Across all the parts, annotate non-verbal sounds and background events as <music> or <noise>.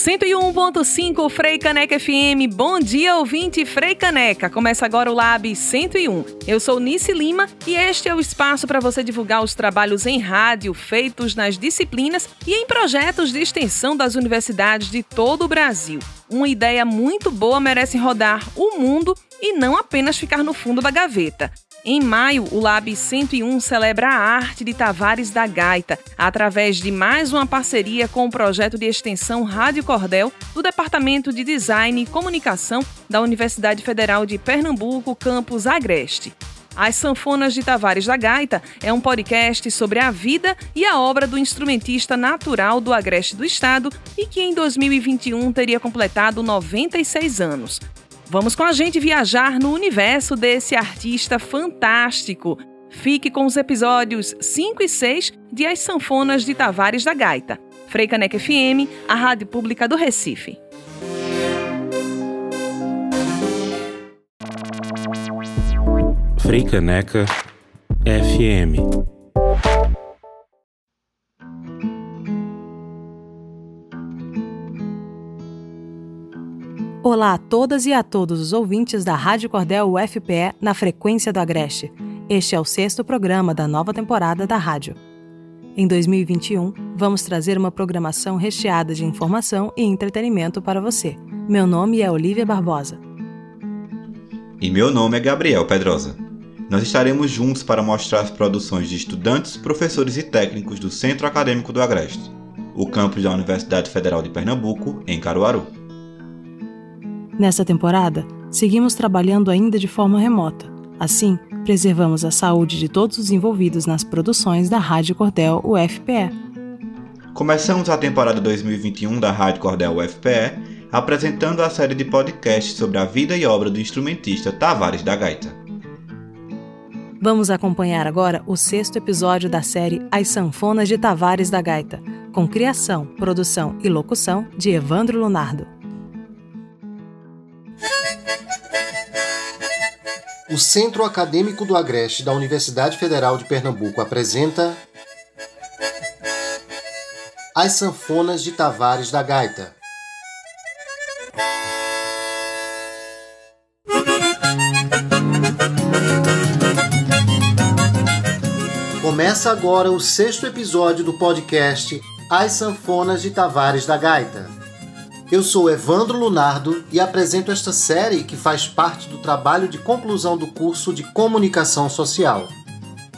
101.5 Frei Caneca FM. Bom dia, ouvinte Frei Caneca. Começa agora o Lab 101. Eu sou Nice Lima e este é o espaço para você divulgar os trabalhos em rádio feitos nas disciplinas e em projetos de extensão das universidades de todo o Brasil. Uma ideia muito boa merece rodar o mundo e não apenas ficar no fundo da gaveta. Em maio, o Lab 101 celebra a arte de Tavares da Gaita, através de mais uma parceria com o projeto de extensão Rádio Cordel do Departamento de Design e Comunicação da Universidade Federal de Pernambuco, campus Agreste. As Sanfonas de Tavares da Gaita é um podcast sobre a vida e a obra do instrumentista natural do Agreste do Estado e que em 2021 teria completado 96 anos. Vamos com a gente viajar no universo desse artista fantástico. Fique com os episódios 5 e 6 de As Sanfonas de Tavares da Gaita. Freicaneca FM, a rádio pública do Recife. Freicaneca FM Olá a todas e a todos os ouvintes da Rádio Cordel UFPE na frequência do Agreste. Este é o sexto programa da nova temporada da rádio. Em 2021, vamos trazer uma programação recheada de informação e entretenimento para você. Meu nome é Olivia Barbosa. E meu nome é Gabriel Pedrosa. Nós estaremos juntos para mostrar as produções de estudantes, professores e técnicos do Centro Acadêmico do Agreste, o campus da Universidade Federal de Pernambuco, em Caruaru. Nessa temporada, seguimos trabalhando ainda de forma remota. Assim, preservamos a saúde de todos os envolvidos nas produções da Rádio Cordel UFPE. Começamos a temporada 2021 da Rádio Cordel UFPE apresentando a série de podcasts sobre a vida e obra do instrumentista Tavares da Gaita. Vamos acompanhar agora o sexto episódio da série As Sanfonas de Tavares da Gaita, com criação, produção e locução de Evandro Lunardo. O Centro Acadêmico do Agreste da Universidade Federal de Pernambuco apresenta As Sanfonas de Tavares da Gaita. Começa agora o sexto episódio do podcast As Sanfonas de Tavares da Gaita. Eu sou Evandro Lunardo e apresento esta série que faz parte do trabalho de conclusão do curso de Comunicação Social.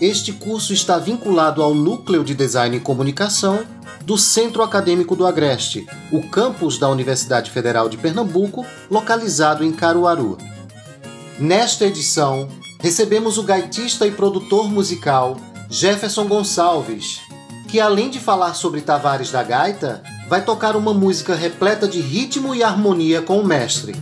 Este curso está vinculado ao Núcleo de Design e Comunicação do Centro Acadêmico do Agreste, o campus da Universidade Federal de Pernambuco, localizado em Caruaru. Nesta edição, recebemos o gaitista e produtor musical Jefferson Gonçalves, que além de falar sobre Tavares da Gaita, vai tocar uma música repleta de ritmo e harmonia com o mestre.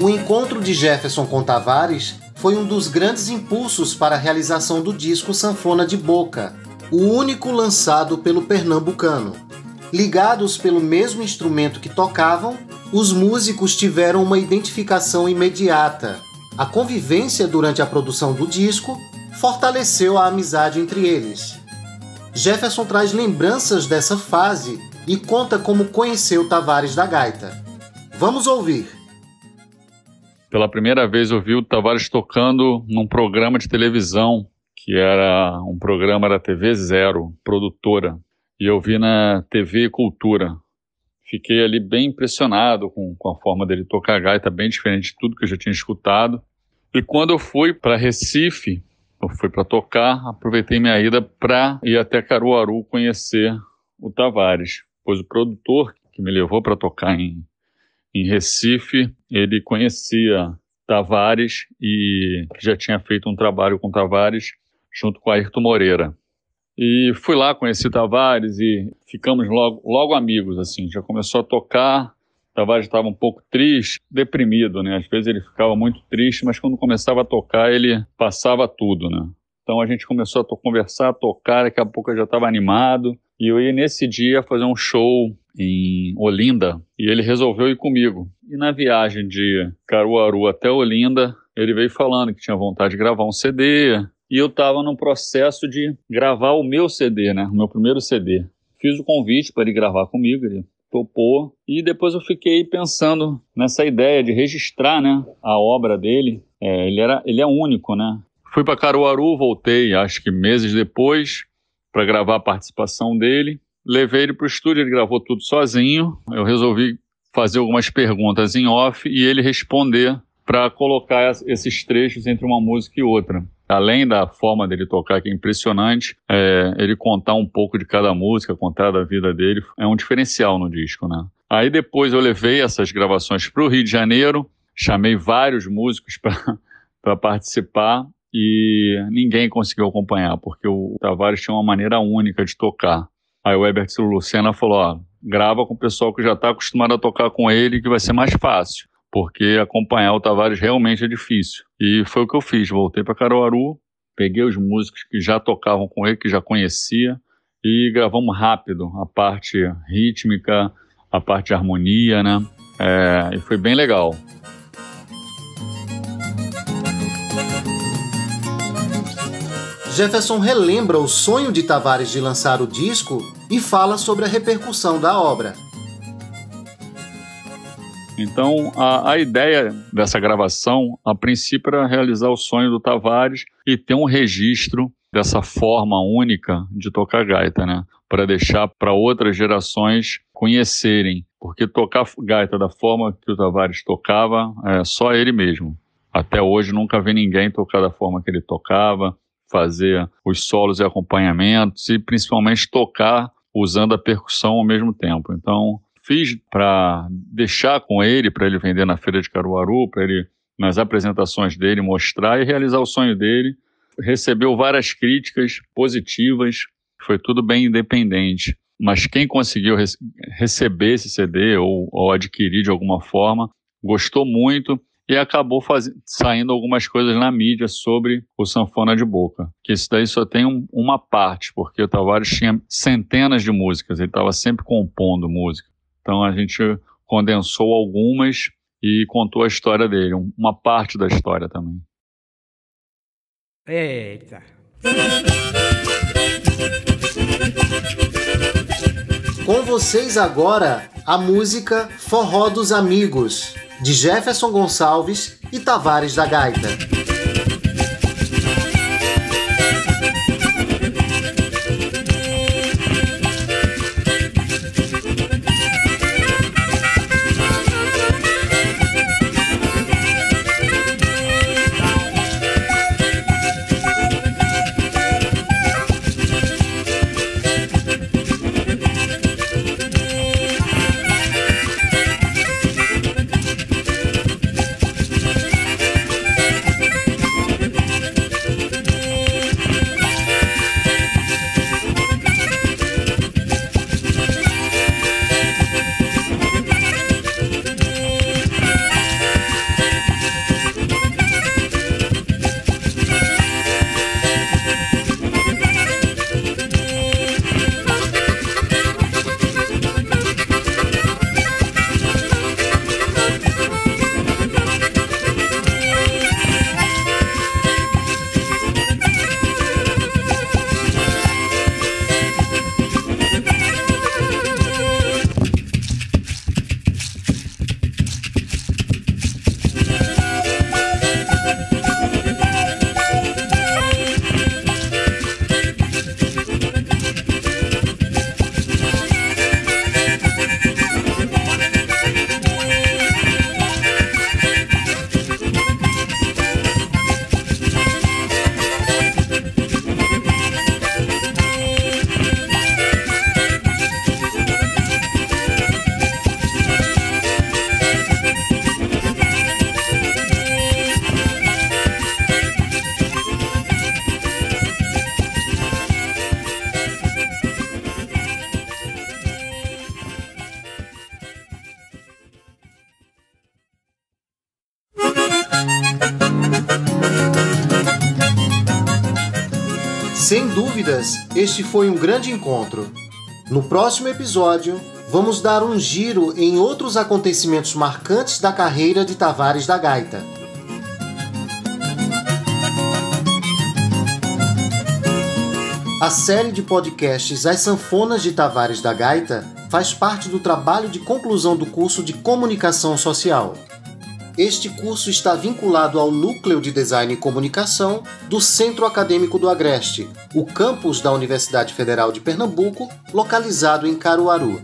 O encontro de Jefferson com Tavares foi um dos grandes impulsos para a realização do disco Sanfona de Boca, o único lançado pelo pernambucano. Ligados pelo mesmo instrumento que tocavam, os músicos tiveram uma identificação imediata. A convivência durante a produção do disco fortaleceu a amizade entre eles. Jefferson traz lembranças dessa fase e conta como conheceu Tavares da Gaita. Vamos ouvir. Pela primeira vez ouvi o Tavares tocando num programa de televisão, que era um programa da TV Zero, produtora, e eu vi na TV Cultura. Fiquei ali bem impressionado com, com a forma dele tocar gaita, bem diferente de tudo que eu já tinha escutado. E quando eu fui para Recife, eu fui para tocar, aproveitei minha ida para ir até Caruaru conhecer o Tavares, pois o produtor que me levou para tocar em, em Recife, ele conhecia Tavares e já tinha feito um trabalho com Tavares junto com Ayrton Moreira. E fui lá, conheci Tavares e ficamos logo, logo amigos, assim. Já começou a tocar, Tavares estava um pouco triste, deprimido, né? Às vezes ele ficava muito triste, mas quando começava a tocar, ele passava tudo, né? Então a gente começou a conversar, a tocar, daqui a pouco eu já estava animado. E eu ia nesse dia fazer um show em Olinda e ele resolveu ir comigo. E na viagem de Caruaru até Olinda, ele veio falando que tinha vontade de gravar um CD, e eu estava no processo de gravar o meu CD, né? O meu primeiro CD. Fiz o convite para ele gravar comigo, ele E depois eu fiquei pensando nessa ideia de registrar, né, a obra dele. É, ele, era, ele é único, né? Fui para Caruaru, voltei, acho que meses depois, para gravar a participação dele. Levei ele para o estúdio, ele gravou tudo sozinho. Eu resolvi fazer algumas perguntas em off e ele responder para colocar esses trechos entre uma música e outra. Além da forma dele tocar, que é impressionante, é, ele contar um pouco de cada música, contar da vida dele, é um diferencial no disco, né? Aí depois eu levei essas gravações para o Rio de Janeiro, chamei vários músicos <laughs> para participar e ninguém conseguiu acompanhar, porque o Tavares tinha uma maneira única de tocar. Aí o Herbert Lucena falou: ó, grava com o pessoal que já está acostumado a tocar com ele, que vai ser mais fácil porque acompanhar o Tavares realmente é difícil. E foi o que eu fiz. Voltei para Caruaru, peguei os músicos que já tocavam com ele, que já conhecia, e gravamos rápido a parte rítmica, a parte de harmonia, né? É, e foi bem legal. Jefferson relembra o sonho de Tavares de lançar o disco e fala sobre a repercussão da obra. Então, a, a ideia dessa gravação, a princípio, era realizar o sonho do Tavares e ter um registro dessa forma única de tocar gaita, né? Para deixar para outras gerações conhecerem. Porque tocar gaita da forma que o Tavares tocava, é só ele mesmo. Até hoje nunca vi ninguém tocar da forma que ele tocava, fazer os solos e acompanhamentos e principalmente tocar usando a percussão ao mesmo tempo. Então, fiz para deixar com ele, para ele vender na feira de Caruaru, para ele nas apresentações dele mostrar e realizar o sonho dele. Recebeu várias críticas positivas, foi tudo bem independente. Mas quem conseguiu receber esse CD ou, ou, adquirir de alguma forma gostou muito e acabou saindo algumas coisas na mídia sobre o sanfona de boca. Que isso daí só tem um, uma parte, porque o Tavares tinha centenas de músicas, ele estava sempre compondo música. Então a gente condensou algumas e contou a história dele, uma parte da história também. Eita. Com vocês agora a música Forró dos Amigos, de Jefferson Gonçalves e Tavares da Gaita. Sem dúvidas, este foi um grande encontro. No próximo episódio, vamos dar um giro em outros acontecimentos marcantes da carreira de Tavares da Gaita. A série de podcasts As Sanfonas de Tavares da Gaita faz parte do trabalho de conclusão do curso de Comunicação Social. Este curso está vinculado ao Núcleo de Design e Comunicação do Centro Acadêmico do Agreste, o campus da Universidade Federal de Pernambuco, localizado em Caruaru.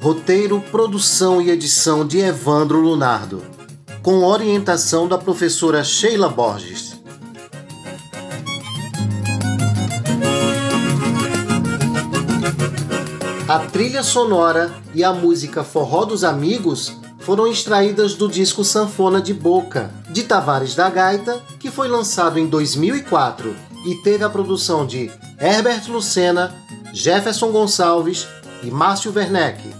Roteiro, produção e edição de Evandro Lunardo, com orientação da professora Sheila Borges. A trilha sonora e a música Forró dos Amigos foram extraídas do disco Sanfona de Boca, de Tavares da Gaita, que foi lançado em 2004 e teve a produção de Herbert Lucena, Jefferson Gonçalves e Márcio Werneck.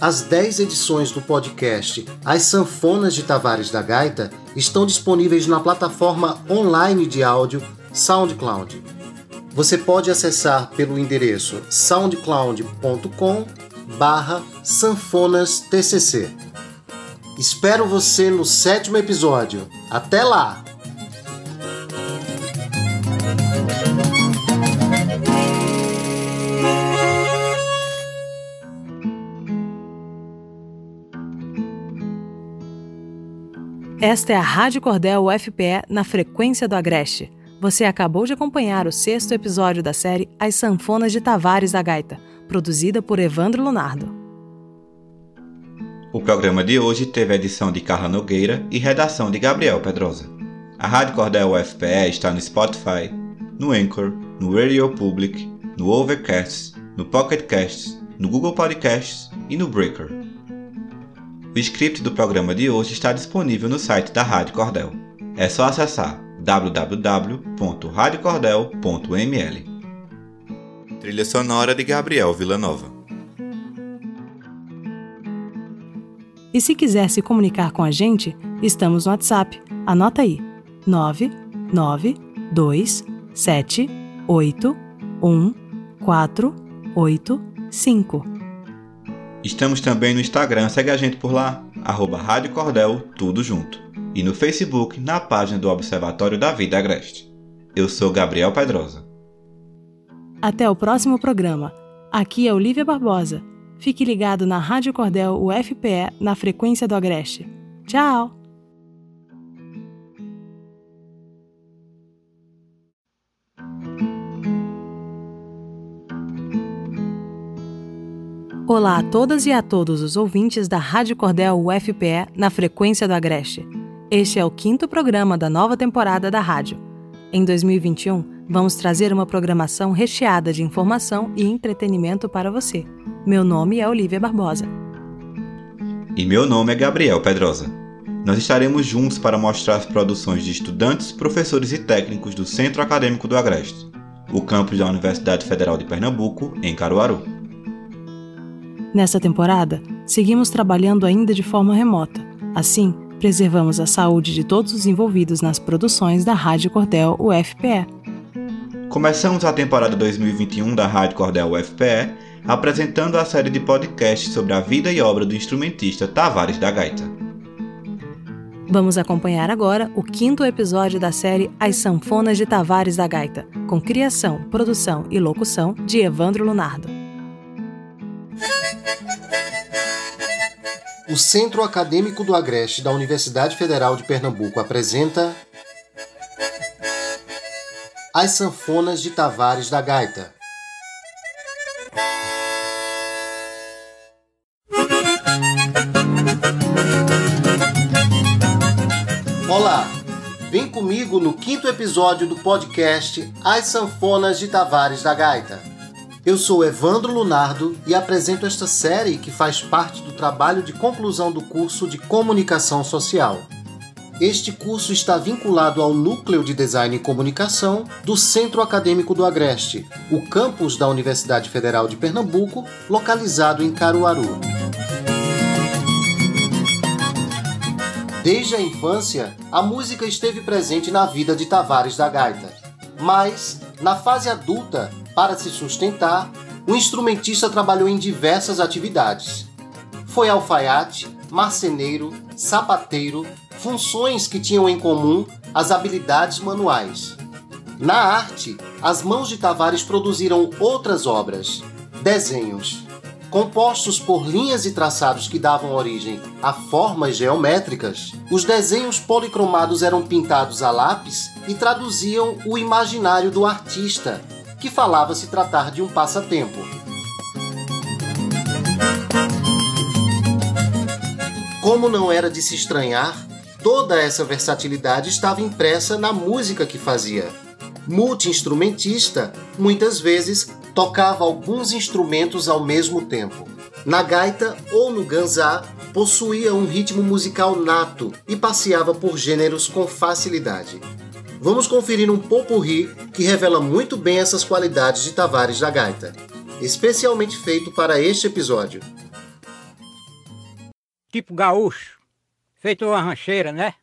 As 10 edições do podcast As Sanfonas de Tavares da Gaita estão disponíveis na plataforma online de áudio SoundCloud. Você pode acessar pelo endereço soundcloud.com barra sanfonastcc. Espero você no sétimo episódio. Até lá! Esta é a Rádio Cordel UFPE na frequência do Agreste. Você acabou de acompanhar o sexto episódio da série As Sanfonas de Tavares da Gaita, produzida por Evandro Lunardo. O programa de hoje teve edição de Carla Nogueira e redação de Gabriel Pedrosa. A Rádio Cordel UFPE está no Spotify, no Anchor, no Radio Public, no Overcast, no Pocket Casts, no Google Podcasts e no Breaker. O script do programa de hoje está disponível no site da Rádio Cordel. É só acessar www.radiocordel.ml. Trilha sonora de Gabriel Villanova. E se quiser se comunicar com a gente, estamos no WhatsApp. Anota aí: 992781485. Estamos também no Instagram, segue a gente por lá, arroba Rádio Cordel, tudo junto e no Facebook na página do Observatório da Vida Agreste. Eu sou Gabriel Pedrosa. Até o próximo programa. Aqui é Olivia Barbosa. Fique ligado na Rádio Cordel UFPE na frequência do Agreste. Tchau! Olá a todas e a todos os ouvintes da Rádio Cordel UFPE na frequência do Agreste. Este é o quinto programa da nova temporada da rádio. Em 2021, vamos trazer uma programação recheada de informação e entretenimento para você. Meu nome é Olivia Barbosa. E meu nome é Gabriel Pedrosa. Nós estaremos juntos para mostrar as produções de estudantes, professores e técnicos do Centro Acadêmico do Agreste, o campus da Universidade Federal de Pernambuco, em Caruaru. Nessa temporada, seguimos trabalhando ainda de forma remota. Assim, preservamos a saúde de todos os envolvidos nas produções da Rádio Cordel UFPE. Começamos a temporada 2021 da Rádio Cordel UFPE apresentando a série de podcasts sobre a vida e obra do instrumentista Tavares da Gaita. Vamos acompanhar agora o quinto episódio da série As Sanfonas de Tavares da Gaita, com criação, produção e locução de Evandro Lunardo. O Centro Acadêmico do Agreste da Universidade Federal de Pernambuco apresenta As Sanfonas de Tavares da Gaita. Olá, vem comigo no quinto episódio do podcast As Sanfonas de Tavares da Gaita. Eu sou Evandro Lunardo e apresento esta série que faz parte do trabalho de conclusão do curso de Comunicação Social. Este curso está vinculado ao Núcleo de Design e Comunicação do Centro Acadêmico do Agreste, o campus da Universidade Federal de Pernambuco, localizado em Caruaru. Desde a infância, a música esteve presente na vida de Tavares da Gaita. Mas, na fase adulta, para se sustentar, o instrumentista trabalhou em diversas atividades. Foi alfaiate, marceneiro, sapateiro, funções que tinham em comum as habilidades manuais. Na arte, as mãos de Tavares produziram outras obras, desenhos. Compostos por linhas e traçados que davam origem a formas geométricas, os desenhos policromados eram pintados a lápis e traduziam o imaginário do artista, que falava se tratar de um passatempo. Como não era de se estranhar, toda essa versatilidade estava impressa na música que fazia. Multi-instrumentista, muitas vezes tocava alguns instrumentos ao mesmo tempo. Na gaita ou no ganzá, possuía um ritmo musical nato e passeava por gêneros com facilidade. Vamos conferir um popurri que revela muito bem essas qualidades de Tavares da gaita, especialmente feito para este episódio. Tipo gaúcho, feito uma rancheira, né?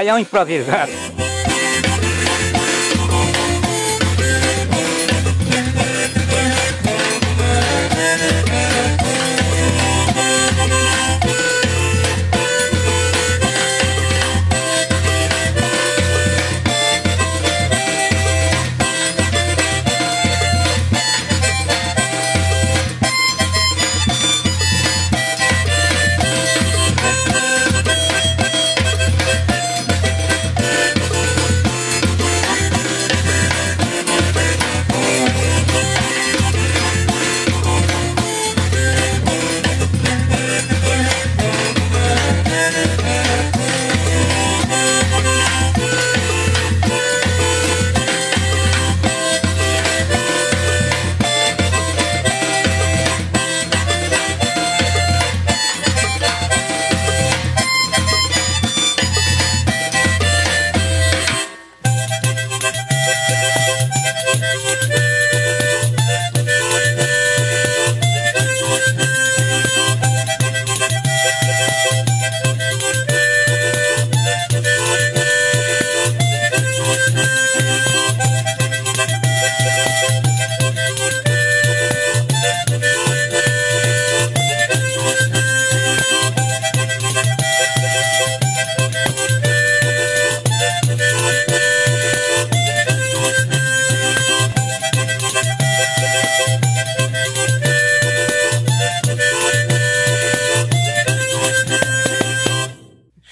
Baião improvisado.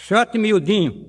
Shot miudinho.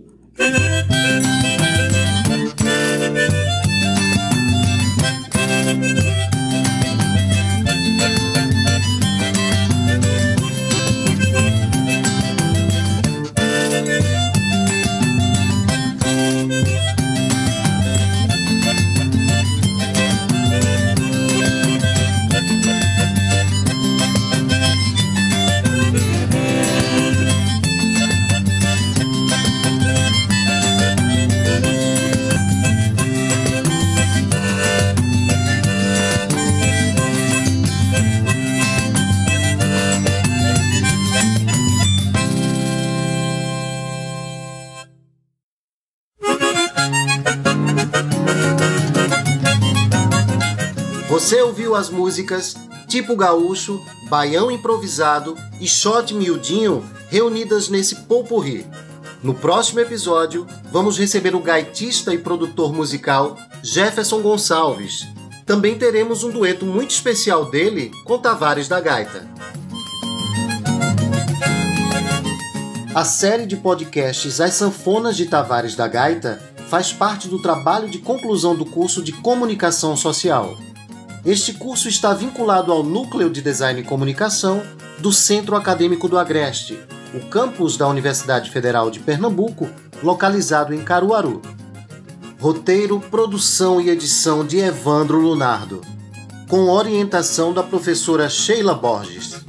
ouviu as músicas Tipo Gaúcho, Baião Improvisado e Shot Miudinho reunidas nesse popurri. No próximo episódio, vamos receber o gaitista e produtor musical Jefferson Gonçalves. Também teremos um dueto muito especial dele com Tavares da Gaita. A série de podcasts As Sanfonas de Tavares da Gaita faz parte do trabalho de conclusão do curso de Comunicação Social. Este curso está vinculado ao Núcleo de Design e Comunicação do Centro Acadêmico do Agreste, o campus da Universidade Federal de Pernambuco, localizado em Caruaru. Roteiro, produção e edição de Evandro Lunardo, com orientação da professora Sheila Borges.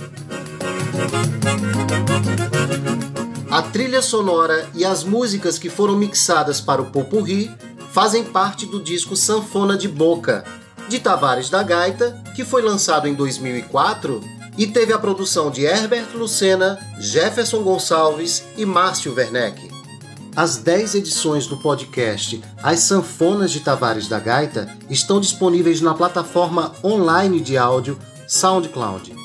A trilha sonora e as músicas que foram mixadas para o Popurri fazem parte do disco Sanfona de Boca, de Tavares da Gaita, que foi lançado em 2004 e teve a produção de Herbert Lucena, Jefferson Gonçalves e Márcio Werneck. As 10 edições do podcast As Sanfonas de Tavares da Gaita estão disponíveis na plataforma online de áudio SoundCloud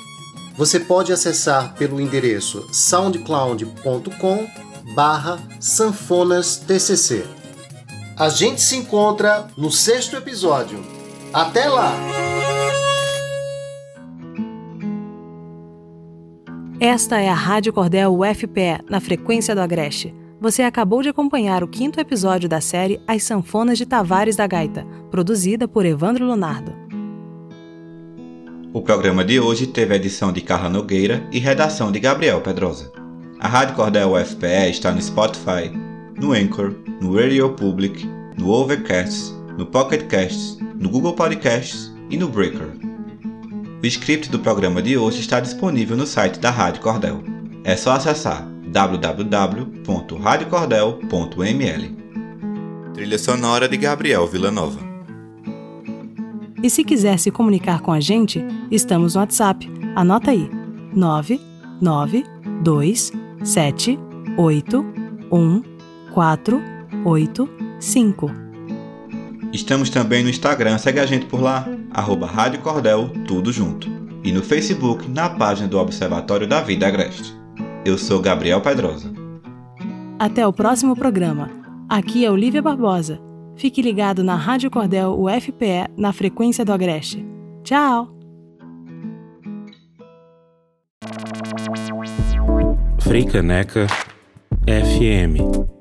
você pode acessar pelo endereço soundcloud.com barra sanfonastcc. A gente se encontra no sexto episódio. Até lá! Esta é a Rádio Cordel UFPE, na frequência do Agreste. Você acabou de acompanhar o quinto episódio da série As Sanfonas de Tavares da Gaita, produzida por Evandro Leonardo. O programa de hoje teve a edição de Carla Nogueira e redação de Gabriel Pedrosa. A Rádio Cordel UFPE está no Spotify, no Anchor, no Radio Public, no Overcast, no Pocket Casts, no Google Podcasts e no Breaker. O script do programa de hoje está disponível no site da Rádio Cordel. É só acessar www.radiocordel.ml. Trilha sonora de Gabriel Villanova. E se quiser se comunicar com a gente, estamos no WhatsApp. Anota aí: 992781485. Estamos também no Instagram, segue a gente por lá, arroba Rádio Cordel, tudo junto. E no Facebook, na página do Observatório da Vida Agreste. Eu sou Gabriel Pedrosa. Até o próximo programa. Aqui é Olivia Barbosa. Fique ligado na Rádio Cordel UFPE na frequência do Agreste. Tchau! Freicaneca FM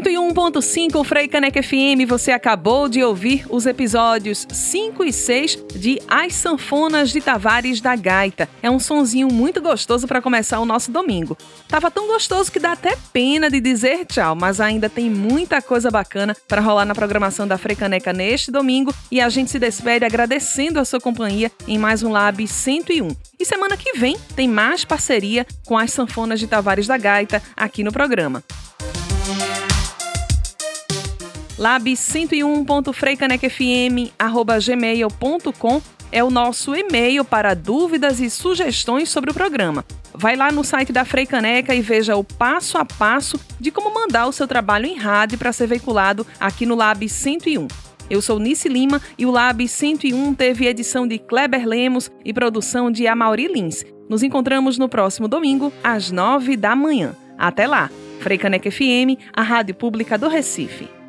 101.5 Frei Caneca FM, você acabou de ouvir os episódios 5 e 6 de As Sanfonas de Tavares da Gaita. É um sonzinho muito gostoso para começar o nosso domingo. Tava tão gostoso que dá até pena de dizer tchau, mas ainda tem muita coisa bacana para rolar na programação da Frei Caneca neste domingo e a gente se despede agradecendo a sua companhia em mais um Lab 101. E semana que vem tem mais parceria com as Sanfonas de Tavares da Gaita aqui no programa lab101.freicanecfm.gmail.com é o nosso e-mail para dúvidas e sugestões sobre o programa. Vai lá no site da Freicaneca e veja o passo a passo de como mandar o seu trabalho em rádio para ser veiculado aqui no Lab 101. Eu sou Nice Lima e o Lab 101 teve edição de Kleber Lemos e produção de Amauri Lins. Nos encontramos no próximo domingo, às nove da manhã. Até lá! Freicaneca FM, a rádio pública do Recife.